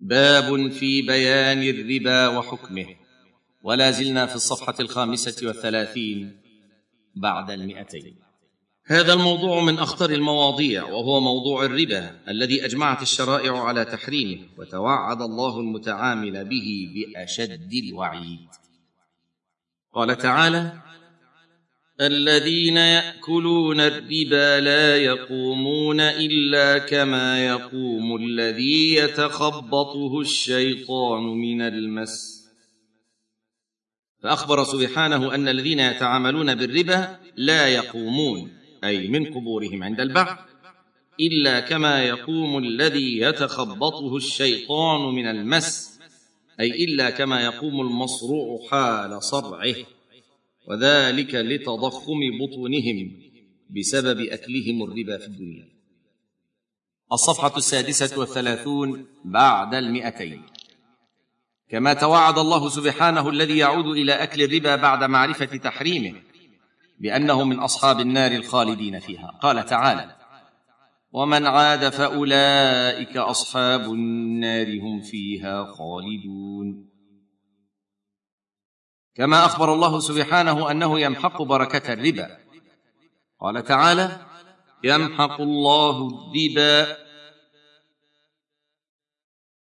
باب في بيان الربا وحكمه. ولا زلنا في الصفحة الخامسة والثلاثين بعد المئتين. هذا الموضوع من أخطر المواضيع وهو موضوع الربا الذي أجمعت الشرائع على تحريمه وتوعد الله المتعامل به بأشد الوعيد. قال تعالى الذين يأكلون الربا لا يقومون إلا كما يقوم الذي يتخبطه الشيطان من المس. فأخبر سبحانه أن الذين يتعاملون بالربا لا يقومون أي من قبورهم عند البعث إلا كما يقوم الذي يتخبطه الشيطان من المس أي إلا كما يقوم المصروع حال صرعه. وذلك لتضخم بطونهم بسبب أكلهم الربا في الدنيا. الصفحة السادسة والثلاثون بعد المئتين. كما توعد الله سبحانه الذي يعود إلى أكل الربا بعد معرفة تحريمه بأنه من أصحاب النار الخالدين فيها. قال تعالى ومن عاد فأولئك أصحاب النار هم فيها خالدون. كما أخبر الله سبحانه أنه يمحق بركة الربا. قال تعالى يمحق الله الربا.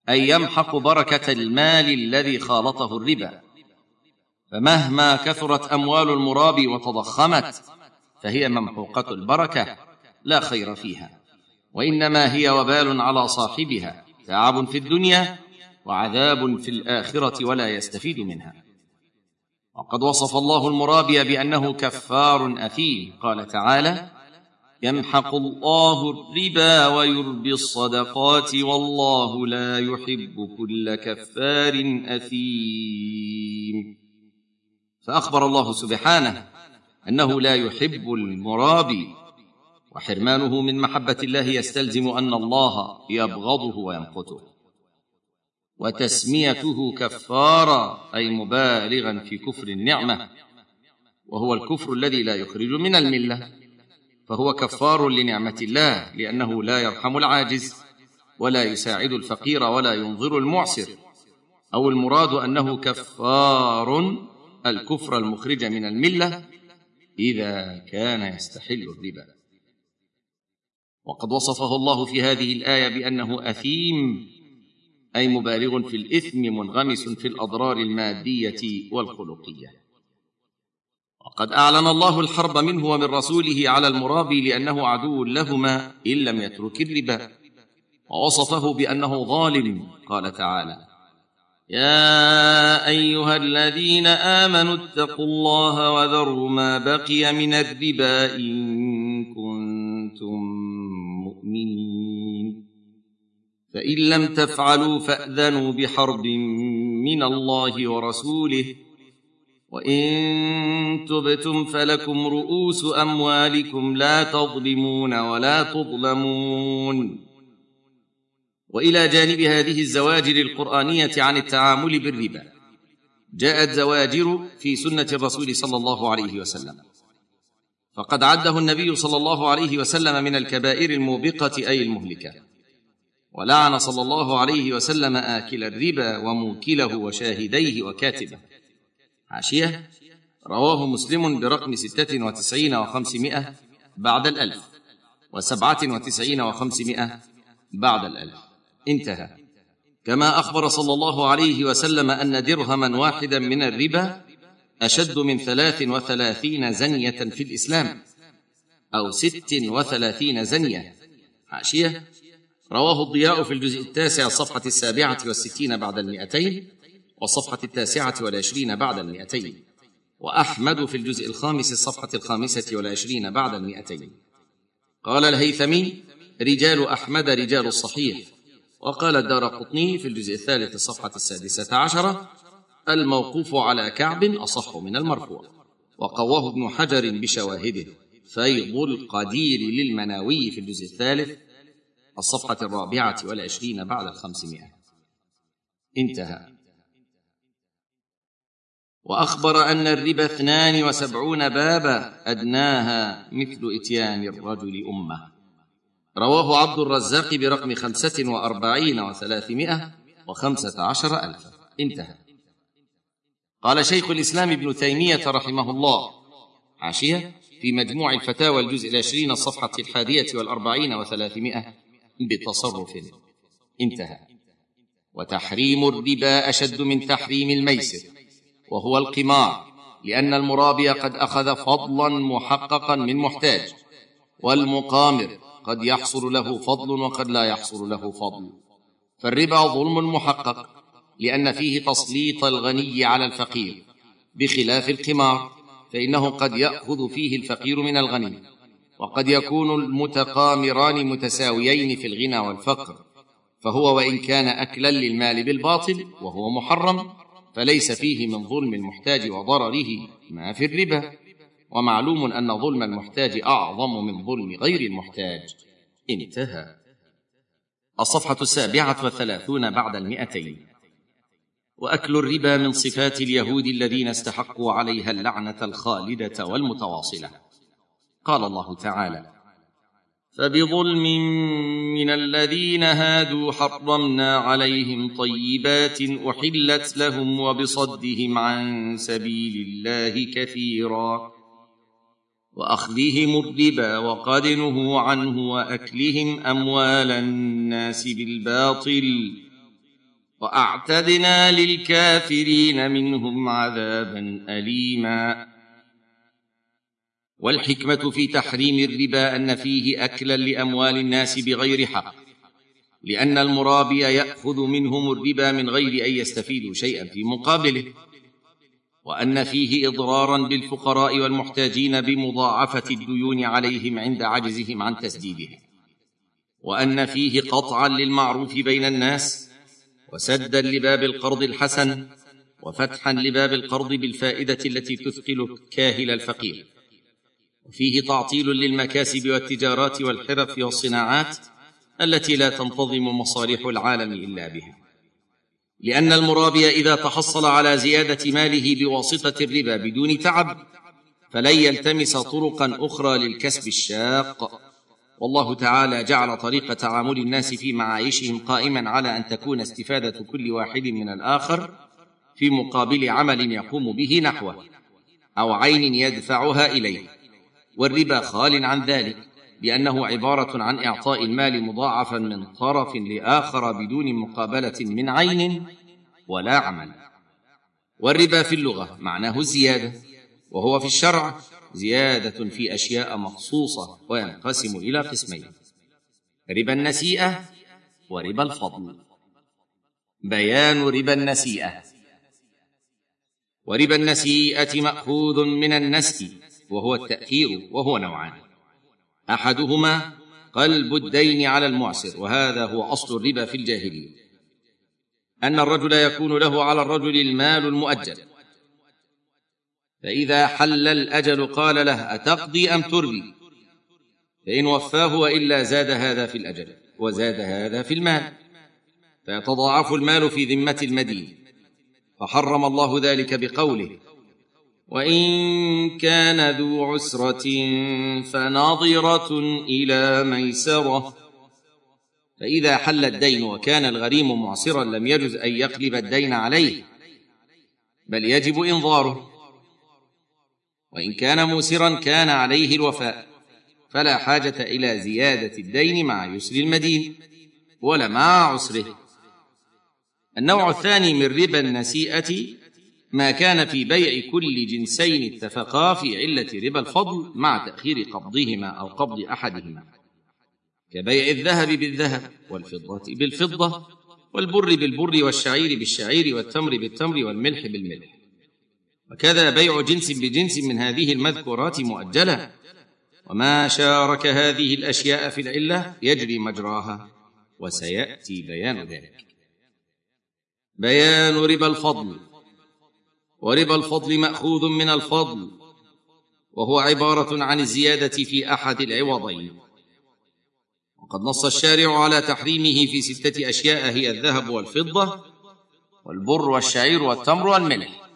أي يمحق بركة المال الذي خالطه الربا. فمهما كثرت أموال المرابي وتضخمت فهي ممحوقة البركة لا خير فيها. وإنما هي وبال على صاحبها تعب في الدنيا وعذاب في الآخرة ولا يستفيد منها. وقد وصف الله المرابي بأنه كفار أثيم. قال تعالى يمحق الله الربا ويربي الصدقات والله لا يحب كل كفار أثيم. فأخبر الله سبحانه أنه لا يحب المرابي وحرمانه من محبة الله يستلزم أن الله يبغضه ويمقته. وتسميته كفارا أي مبالغا في كفر النعمة. وهو الكفر الذي لا يخرج من الملة. فهو كفار لنعمة الله لأنه لا يرحم العاجز ولا يساعد الفقير ولا ينظر المعسر. أو المراد أنه كفار الكفر المخرج من الملة إذا كان يستحل الربا. وقد وصفه الله في هذه الآية بأنه أثيم أي مبالغ في الإثم منغمس في الأضرار المادية والخلقية. وقد أعلن الله الحرب منه ومن رسوله على المرابي لأنه عدو لهما إن لم يترك الربا. ووصفه بأنه ظالم قال تعالى يا أيها الذين آمنوا اتقوا الله وذروا ما بقي من الربا إن فإن لم تفعلوا فأذنوا بحرب من الله ورسوله. وإن تبتم فلكم رؤوس أموالكم لا تظلمون ولا تظلمون. وإلى جانب هذه الزواجر القرانيه عن التعامل بالربا. جاءت زواجر في سنة الرسول صلى الله عليه وسلم. فقد عده النبي صلى الله عليه وسلم من الكبائر الموبقة أي المهلكة. ولعن صلى الله عليه وسلم آكل الربا وموكله وشاهديه وكاتبه. حاشية رواه مسلم برقم ستة وتسعين وخمسمائة بعد الألف وسبعة وتسعين وخمسمائة بعد الألف. انتهى. كما أخبر صلى الله عليه وسلم أن درهما واحدا من الربا أشد من ثلاث وثلاثين زنية في الإسلام أو ست وثلاثين زنية. حاشية رواه الضياء في الجزء التاسع الصفحة السابعة والستين بعد المئتين والصفحة التاسعة والعشرين بعد المئتين وأحمد في الجزء الخامس الصفحة الخامسة والعشرين بعد المئتين. قال الهيثمي رجال أحمد رجال الصحيح وقال الدار قطني في الجزء الثالث الصفحة السادسة عشرة الموقوف على كعب أصح من المرفوع. وقواه ابن حجر بشواهده فيض القدير للمناوي في الجزء الثالث الصفحة الرابعة والعشرين بعد الخمسمائة. انتهى. وأخبر أن الربا اثنان وسبعون بابا أدناها مثل إتيان الرجل أمه. رواه عبد الرزاق برقم خمسة وأربعين وثلاثمائة وخمسة عشر ألفا. انتهى. قال شيخ الإسلام ابن تيمية رحمه الله عاشية في مجموع الفتاوى الجزء العشرين الصفحة الحادية والأربعين وثلاثمائة بتصرف. انتهى. وتحريم الربا أشد من تحريم الميسر وهو القمار لأن المرابي قد أخذ فضلا محققا من محتاج والمقامر قد يحصل له فضل وقد لا يحصل له فضل. فالربا ظلم محقق لأن فيه تسليط الغني على الفقير. بخلاف القمار فإنه قد يأخذ فيه الفقير من الغني. وقد يكون المتقامران متساويين في الغنى والفقر فهو وإن كان اكلا للمال بالباطل وهو محرم فليس فيه من ظلم المحتاج وضرره ما في الربا. ومعلوم أن ظلم المحتاج أعظم من ظلم غير المحتاج. انتهى. الصفحة السابعة والثلاثون بعد المئتين. وأكل الربا من صفات اليهود الذين استحقوا عليها اللعنة الخالدة والمتواصلة. قال الله تعالى فبظلم من الذين هادوا حرمنا عليهم طيبات أحلت لهم وبصدهم عن سبيل الله كثيرا وأخذهم الربا وقد نهوا عنه وأكلهم أموال الناس بالباطل وأعتدنا للكافرين منهم عذابا أليما والحكمة في تحريم الربا أن فيه أكلا لأموال الناس بغير حق لأن المرابي يأخذ منهم الربا من غير أن يستفيدوا شيئا في مقابله وأن فيه إضرارا بالفقراء والمحتاجين بمضاعفة الديون عليهم عند عجزهم عن تسديدها وأن فيه قطعا للمعروف بين الناس وسدا لباب القرض الحسن وفتحا لباب القرض بالفائدة التي تثقل كاهل الفقير. وفيه تعطيل للمكاسب والتجارات والحرف والصناعات التي لا تنتظم مصالح العالم إلا بها. لأن المرابي إذا تحصل على زيادة ماله بواسطة الربا بدون تعب فلن يلتمس طرقا أخرى للكسب الشاق. والله تعالى جعل طريق تعامل الناس في معايشهم قائما على أن تكون استفادة كل واحد من الآخر في مقابل عمل يقوم به نحوه أو عين يدفعها إليه. والربا خال عن ذلك لأنه عبارة عن إعطاء المال مضاعفا من طرف لآخر بدون مقابلة من عين ولا عمل. والربا في اللغة معناه الزيادة وهو في الشرع زيادة في أشياء مخصوصة وينقسم إلى قسمين ربا النسيئة وربا الفضل. بيان ربا النسيئة. وربا النسيئة مأخوذ من النسي وهو التاخير وهو نوعان. أحدهما قلب الدين على المعسر وهذا هو أصل الربا في الجاهلية. أن الرجل يكون له على الرجل المال المؤجل. فإذا حل الأجل قال له أتقضي أم تربي فإن وفاه وإلا زاد هذا في الأجل وزاد هذا في المال. فيتضاعف المال في ذمة المدين. فحرم الله ذلك بقوله وإن كان ذو عسرة فناظرة إلى ميسرة. فإذا حل الدين وكان الغريم معسرا لم يجز أن يقلب الدين عليه بل يجب إنظاره. وإن كان موسرا كان عليه الوفاء فلا حاجة إلى زيادة الدين مع يسر المدين ولا مع عسره. النوع الثاني من ربا النسيئة ما كان في بيع كل جنسين اتفقا في علة ربا الفضل مع تأخير قبضهما أو قبض أحدهما. كبيع الذهب بالذهب والفضة بالفضة والبر بالبر والشعير بالشعير والتمر بالتمر والملح بالملح. وكذا بيع جنس بجنس من هذه المذكورات مؤجلة. وما شارك هذه الأشياء في العلة يجري مجراها وسيأتي بيان ذلك. بيان ربا الفضل. وربا الفضل مأخوذ من الفضل وهو عبارة عن الزيادة في أحد العوضين. وقد نص الشارع على تحريمه في ستة أشياء هي الذهب والفضة والبر والشعير والتمر والملح.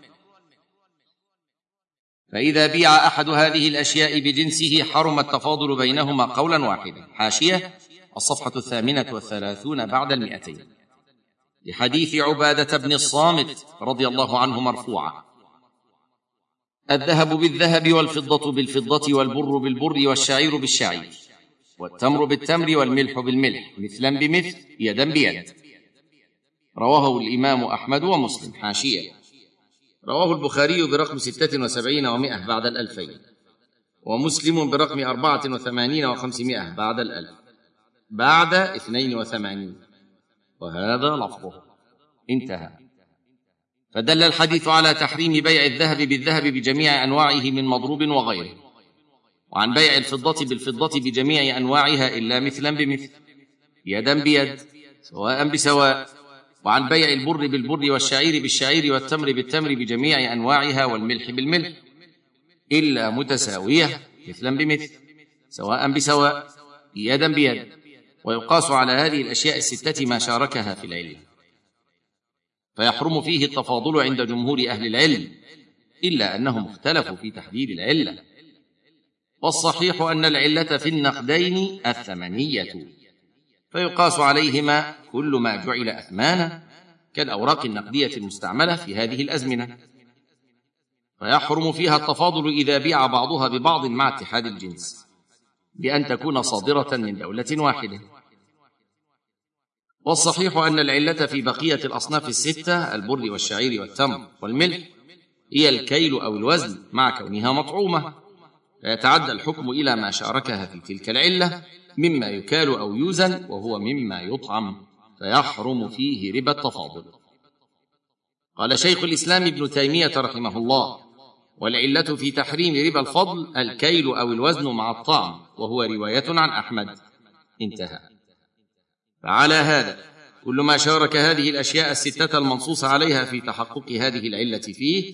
فإذا بيع أحد هذه الأشياء بجنسه حرم التفاضل بينهما قولا واحدا. حاشية الصفحة الثامنة والثلاثون بعد المئتين. لحديث عبادة بن الصامت رضي الله عنه مرفوعا الذهب بالذهب والفضة بالفضة والبر بالبر والشعير بالشعير. والتمر بالتمر والملح بالملح. مثلا بمثل يدا بيد. رواه الإمام أحمد ومسلم. حاشية. رواه البخاري برقم ستة وسبعين ومائة بعد الألفين. ومسلم برقم أربعة وثمانين وخمسمائة بعد الألف. بعد اثنين وثمانين. وهذا لفظه. انتهى. فدل الحديث على تحريم بيع الذهب بالذهب بجميع أنواعه من مضروب وغيره. وعن بيع الفضة بالفضة بجميع أنواعها إلا مثلا بمثل يدا بيد سواء بسواء. وعن بيع البر بالبر والشعير بالشعير والتمر بالتمر بجميع أنواعها والملح بالملح إلا متساوية مثلا بمثل سواء بسواء يدا بيد. ويقاس على هذه الأشياء الستة ما شاركها في العلم. فيحرم فيه التفاضل عند جمهور أهل العلم إلا أنهم اختلفوا في تحديد العلة. والصحيح أن العلة في النقدين الثمنيه فيقاس عليهما كل ما جعل اثمانا كالأوراق النقدية المستعملة في هذه الأزمنة. فيحرم فيها التفاضل إذا بيع بعضها ببعض مع اتحاد الجنس بأن تكون صادرة من دولة واحدة. والصحيح أن العلة في بقية الأصناف الستة البر والشعير والتمر والملح هي الكيل أو الوزن مع كونها مطعومة. فيتعدى الحكم إلى ما شاركها في تلك العلة مما يكال أو يوزن وهو مما يطعم فيحرم فيه ربا التفاضل. قال شيخ الإسلام ابن تيمية رحمه الله والعلة في تحريم ربا الفضل الكيل أو الوزن مع الطعم وهو رواية عن أحمد. انتهى. فعلى هذا كل ما شارك هذه الأشياء الستة المنصوص عليها في تحقق هذه العلة فيه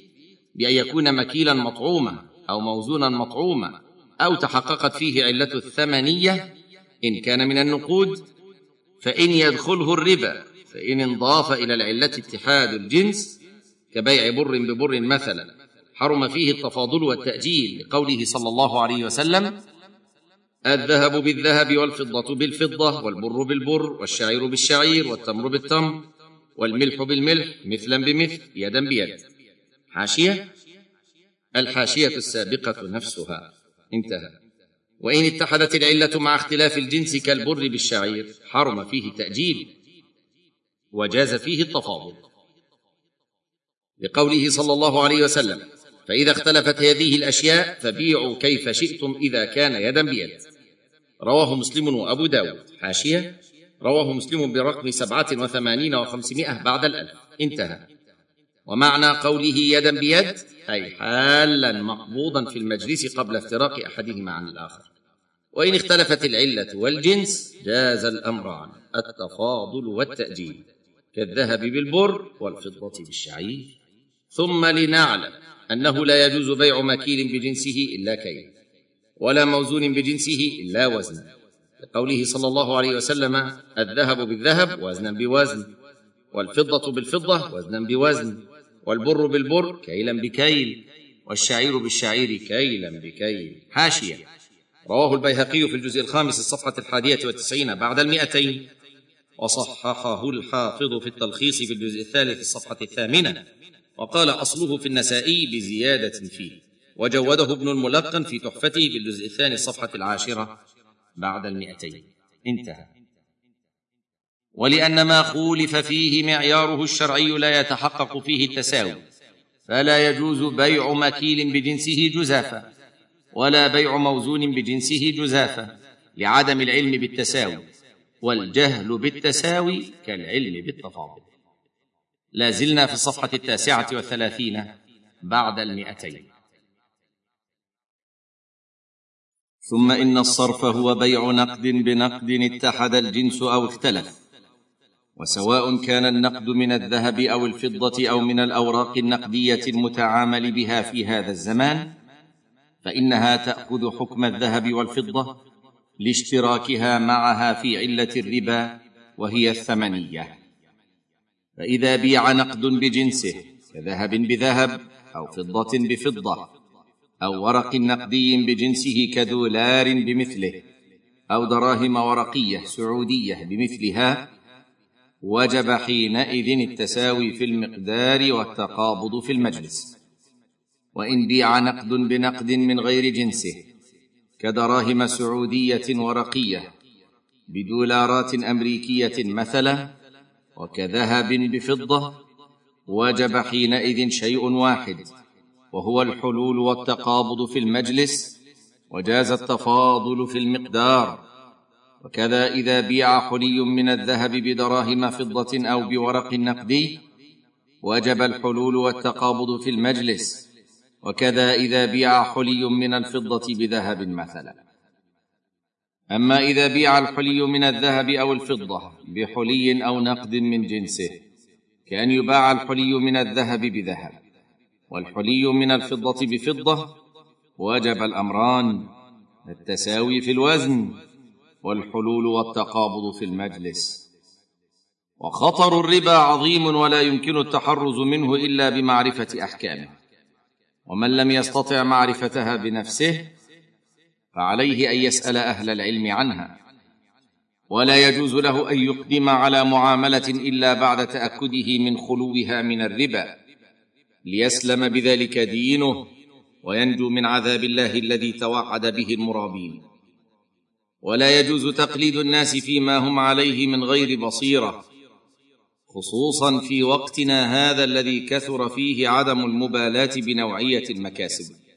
بأن يكون مكيلا مطعوما أو موزونا مطعوما أو تحققت فيه علة الثمنية إن كان من النقود فإن يدخله الربا فإن انضاف إلى العلة اتحاد الجنس كبيع بر ببر مثلا حرم فيه التفاضل والتأجيل لقوله صلى الله عليه وسلم الذهب بالذهب والفضة بالفضة والبر بالبر والشعير بالشعير والتمر بالتمر والملح بالملح مثلا بمثل يدا بيد. حاشية؟ الحاشية السابقة نفسها. انتهى. وإن اتحدت العلة مع اختلاف الجنس كالبر بالشعير حرم فيه التاجيل وجاز فيه التفاضل لقوله صلى الله عليه وسلم فإذا اختلفت هذه الأشياء فبيعوا كيف شئتم إذا كان يدا بيد. رواه مسلم وأبو داود. حاشية. رواه مسلم برقم سبعة وثمانين وخمسمائة بعد الألف. انتهى. ومعنى قوله يدا بيد أي حالا مقبوضا في المجلس قبل افتراق أحدهما عن الآخر. وإن اختلفت العلة والجنس جاز الامران التفاضل والتأجيل كالذهب بالبر والفضة بالشعير. ثم لنعلم أنه لا يجوز بيع مكيل بجنسه إلا كيل ولا موزون بجنسه إلا وزنا لقوله صلى الله عليه وسلم الذهب بالذهب وزنا بوزن والفضة بالفضة وزنا بوزن والبر بالبر كيلا بكيل والشعير بالشعير كيلا بكيل. حاشية. رواه البيهقي في الجزء الخامس الصفحة الحادية والتسعين بعد المئتين. وصححه الحافظ في التلخيص في الجزء الثالث الصفحة الثامنة. وقال أصله في النسائي بزيادة فيه. وجوده ابن الملقن في تحفته بالجزء الثاني الصفحة العاشرة بعد المئتين. انتهى. ولأن ما خولف فيه معياره الشرعي لا يتحقق فيه التساوي فلا يجوز بيع مكيل بجنسه جزافا ولا بيع موزون بجنسه جزافا لعدم العلم بالتساوي والجهل بالتساوي كالعلم بالتفاضل لا زلنا في الصفحة التاسعة والثلاثين بعد المئتين. ثم إن الصرف هو بيع نقد بنقد اتحد الجنس أو اختلف وسواء كان النقد من الذهب أو الفضة أو من الأوراق النقدية المتعامل بها في هذا الزمان فإنها تأخذ حكم الذهب والفضة لاشتراكها معها في علة الربا وهي الثمنية. فإذا بيع نقد بجنسه كذهب بذهب أو فضة بفضة أو ورق نقدي بجنسه كدولار بمثله أو دراهم ورقية سعودية بمثلها وجب حينئذ التساوي في المقدار والتقابض في المجلس. وإن بيع نقد بنقد من غير جنسه كدراهم سعودية ورقية بدولارات أمريكية مثلا وكذهب بفضة وجب حينئذ شيء واحد وهو الحلول والتقابض في المجلس وجاز التفاضل في المقدار. وكذا إذا بيع حلي من الذهب بدراهم فضة أو بورق نقدي وجب الحلول والتقابض في المجلس. وكذا إذا بيع حلي من الفضة بذهب مثلا. أما إذا بيع الحلي من الذهب أو الفضة بحلي أو نقد من جنسه كأن يباع الحلي من الذهب بذهب والحلي من الفضة بفضة وجب الأمران التساوي في الوزن والحلول والتقابض في المجلس. وخطر الربا عظيم ولا يمكن التحرز منه إلا بمعرفة أحكامه. ومن لم يستطع معرفتها بنفسه فعليه أن يسأل أهل العلم عنها. ولا يجوز له أن يقدم على معاملة إلا بعد تأكده من خلوها من الربا ليسلم بذلك دينه وينجو من عذاب الله الذي توعد به المرابين. ولا يجوز تقليد الناس فيما هم عليه من غير بصيرة خصوصا في وقتنا هذا الذي كثر فيه عدم المبالاة بنوعية المكاسب.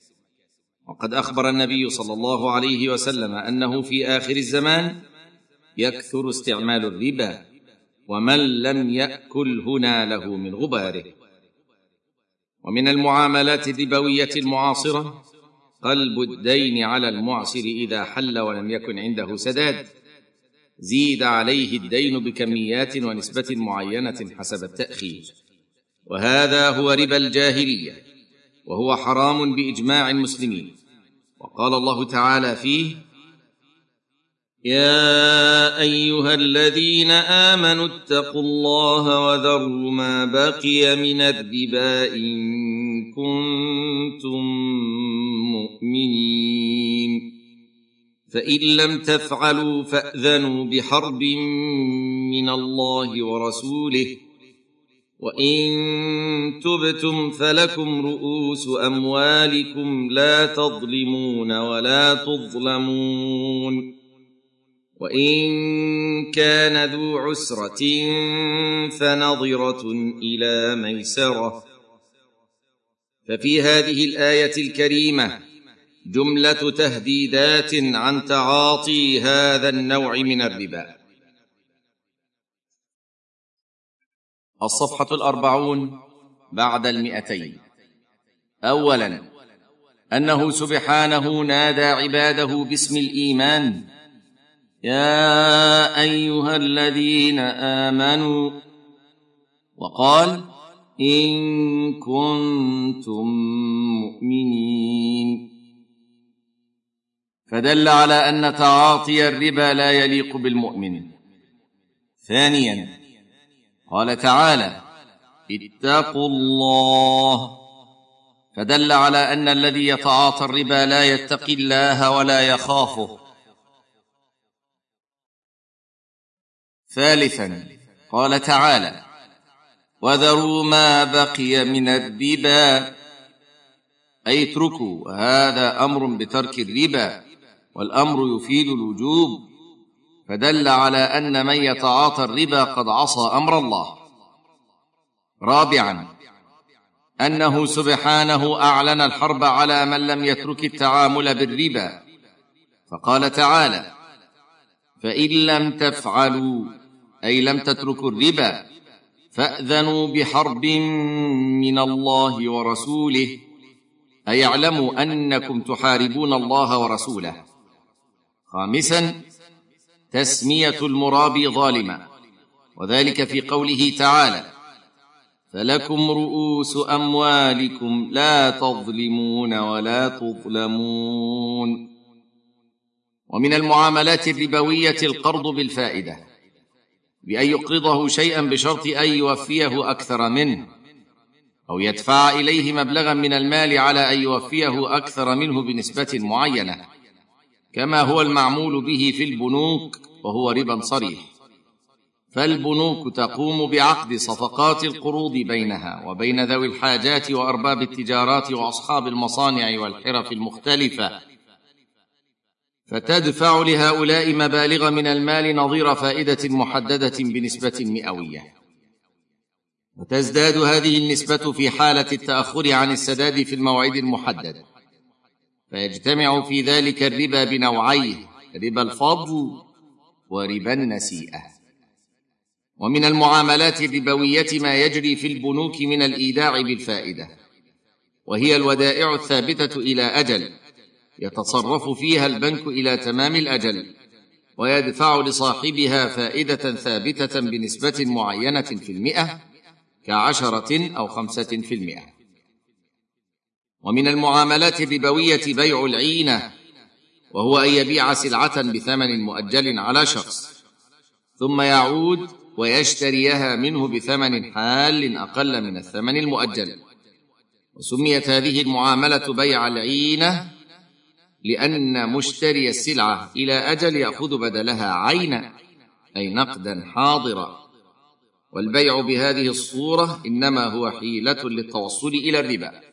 وقد أخبر النبي صلى الله عليه وسلم أنه في آخر الزمان يكثر استعمال الربا ومن لم يأكل هنا له من غباره. ومن المعاملات الربوية المعاصرة قلب الدين على المعسر إذا حل ولم يكن عنده سداد. زيد عليه الدين بكميات ونسبة معينة حسب التأخير. وهذا هو ربا الجاهلية وهو حرام بإجماع المسلمين. وقال الله تعالى فيه يا أيها الذين آمنوا اتقوا الله وذروا ما بقي من الربا إن كنتم مؤمنين. فإن لم تفعلوا فأذنوا بحرب من الله ورسوله وان تبتم فلكم رؤوس اموالكم لا تظلمون ولا تظلمون وان كان ذو عسره فنظره إلى ميسره ففي هذه الايه الكريمه جمله تهديدات عن تعاطي هذا النوع من الربا الصفحة الأربعون بعد المئتين. اولا أنه سبحانه نادى عباده باسم الإيمان. يا أيها الذين آمنوا وقال إن كنتم مؤمنين. فدل على أن تعاطي الربا لا يليق بالمؤمن. ثانيا قال تعالى اتقوا الله. فدل على أن الذي يتعاطى الربا لا يتقي الله ولا يخافه. ثالثا قال تعالى وذروا ما بقي من الربا. أي اتركوا وهذا أمر بترك الربا والأمر يفيد الوجوب. فدل على أن من يتعاطى الربا قد عصى أمر الله. رابعا أنه سبحانه أعلن الحرب على من لم يترك التعامل بالربا. فقال تعالى فإن لم تفعلوا أي لم تتركوا الربا فأذنوا بحرب من الله ورسوله اي اعلموا أنكم تحاربون الله ورسوله. خامسا تسمية المرابي ظالما. وذلك في قوله تعالى فلكم رؤوس اموالكم لا تظلمون ولا تظلمون. ومن المعاملات الربويه القرض بالفائده. بان يقرضه شيئا بشرط ان يوفيه أكثر منه أو يدفع إليه مبلغا من المال على أن يوفيه أكثر منه بنسبة معينة. كما هو المعمول به في البنوك وهو ربا صريح. فالبنوك تقوم بعقد صفقات القروض بينها وبين ذوي الحاجات وأرباب التجارات وأصحاب المصانع والحرف المختلفة. فتدفع لهؤلاء مبالغ من المال نظير فائدة محددة بنسبة مئوية. وتزداد هذه النسبة في حالة التأخر عن السداد في الموعد المحدد. فيجتمع في ذلك الربا بنوعيه ربا الفضل وربا النسيئة. ومن المعاملات الربوية ما يجري في البنوك من الإيداع بالفائدة وهي الودائع الثابتة إلى أجل يتصرف فيها البنك إلى تمام الأجل ويدفع لصاحبها فائدة ثابتة بنسبة معينة في المئة كعشرة أو خمسة في المئة. ومن المعاملات الربويه بيع العينة وهو أن يبيع سلعة بثمن مؤجل على شخص ثم يعود ويشتريها منه بثمن حال أقل من الثمن المؤجل. وسميت هذه المعاملة بيع العينة لأن مشتري السلعة إلى أجل يأخذ بدلها عينا أي نقدا حاضرا. والبيع بهذه الصورة إنما هو حيلة للتوصل إلى الربا.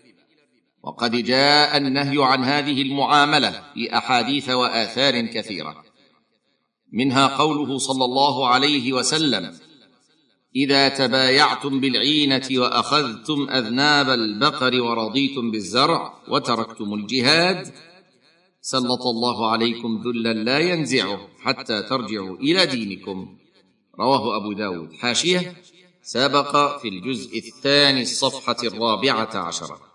وقد جاء النهي عن هذه المعاملة في أحاديث وآثار كثيرة. منها قوله صلى الله عليه وسلم إذا تبايعتم بالعينة وأخذتم أذناب البقر ورضيتم بالزرع وتركتم الجهاد سلط الله عليكم ذلا لا ينزعه حتى ترجعوا إلى دينكم. رواه أبو داود. حاشية. سبق في الجزء الثاني الصفحة الرابعة عشرة.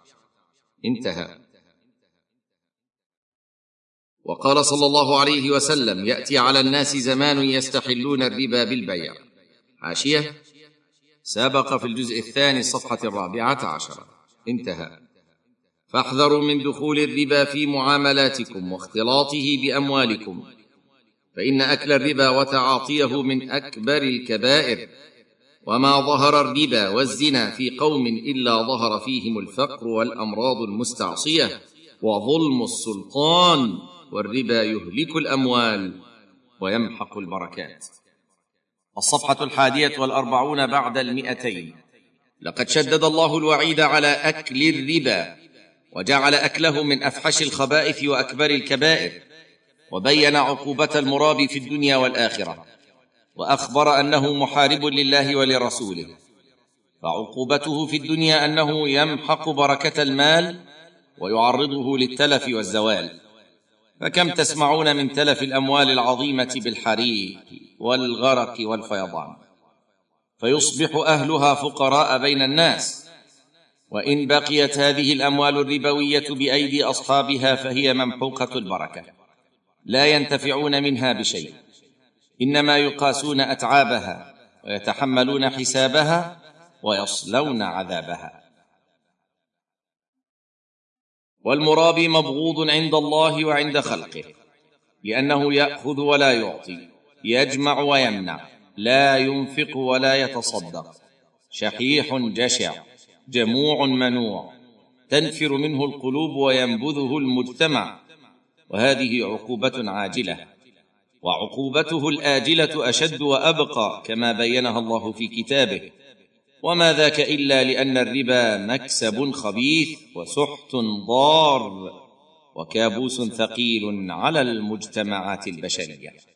انتهى. وقال صلى الله عليه وسلم يأتي على الناس زمان يستحلون الربا بالبيع. حاشيه سبق في الجزء الثاني الصفحة الرابعة عشرة. انتهى. فاحذروا من دخول الربا في معاملاتكم واختلاطه بأموالكم فإن أكل الربا وتعاطيه من أكبر الكبائر. وما ظهر الربا والزنا في قوم إلا ظهر فيهم الفقر والأمراض المستعصية وظلم السلطان والربا يهلك الأموال ويمحق البركات. الصفحة الحادية والأربعون بعد المئتين. لقد شدد الله الوعيد على أكل الربا وجعل أكله من أفحش الخبائث وأكبر الكبائر وبين عقوبة المرابي في الدنيا والآخرة. وأخبر أنه محارب لله ولرسوله. فعقوبته في الدنيا أنه يمحق بركة المال ويعرضه للتلف والزوال. فكم تسمعون من تلف الأموال العظيمة بالحريق والغرق والفيضان. فيصبح أهلها فقراء بين الناس. وإن بقيت هذه الأموال الربوية بأيدي أصحابها فهي ممحوقة البركة. لا ينتفعون منها بشيء. إنما يقاسون أتعابها ويتحملون حسابها ويصلون عذابها. والمرابي مبغوض عند الله وعند خلقه لأنه يأخذ ولا يعطي يجمع ويمنع لا ينفق ولا يتصدق. شحيح جشع جموع منوع تنفر منه القلوب وينبذه المجتمع. وهذه عقوبة عاجلة. وعقوبته الآجلة أشد وأبقى كما بينها الله في كتابه. وما ذاك إلا لأن الربا مكسب خبيث وسحت ضار وكابوس ثقيل على المجتمعات البشرية.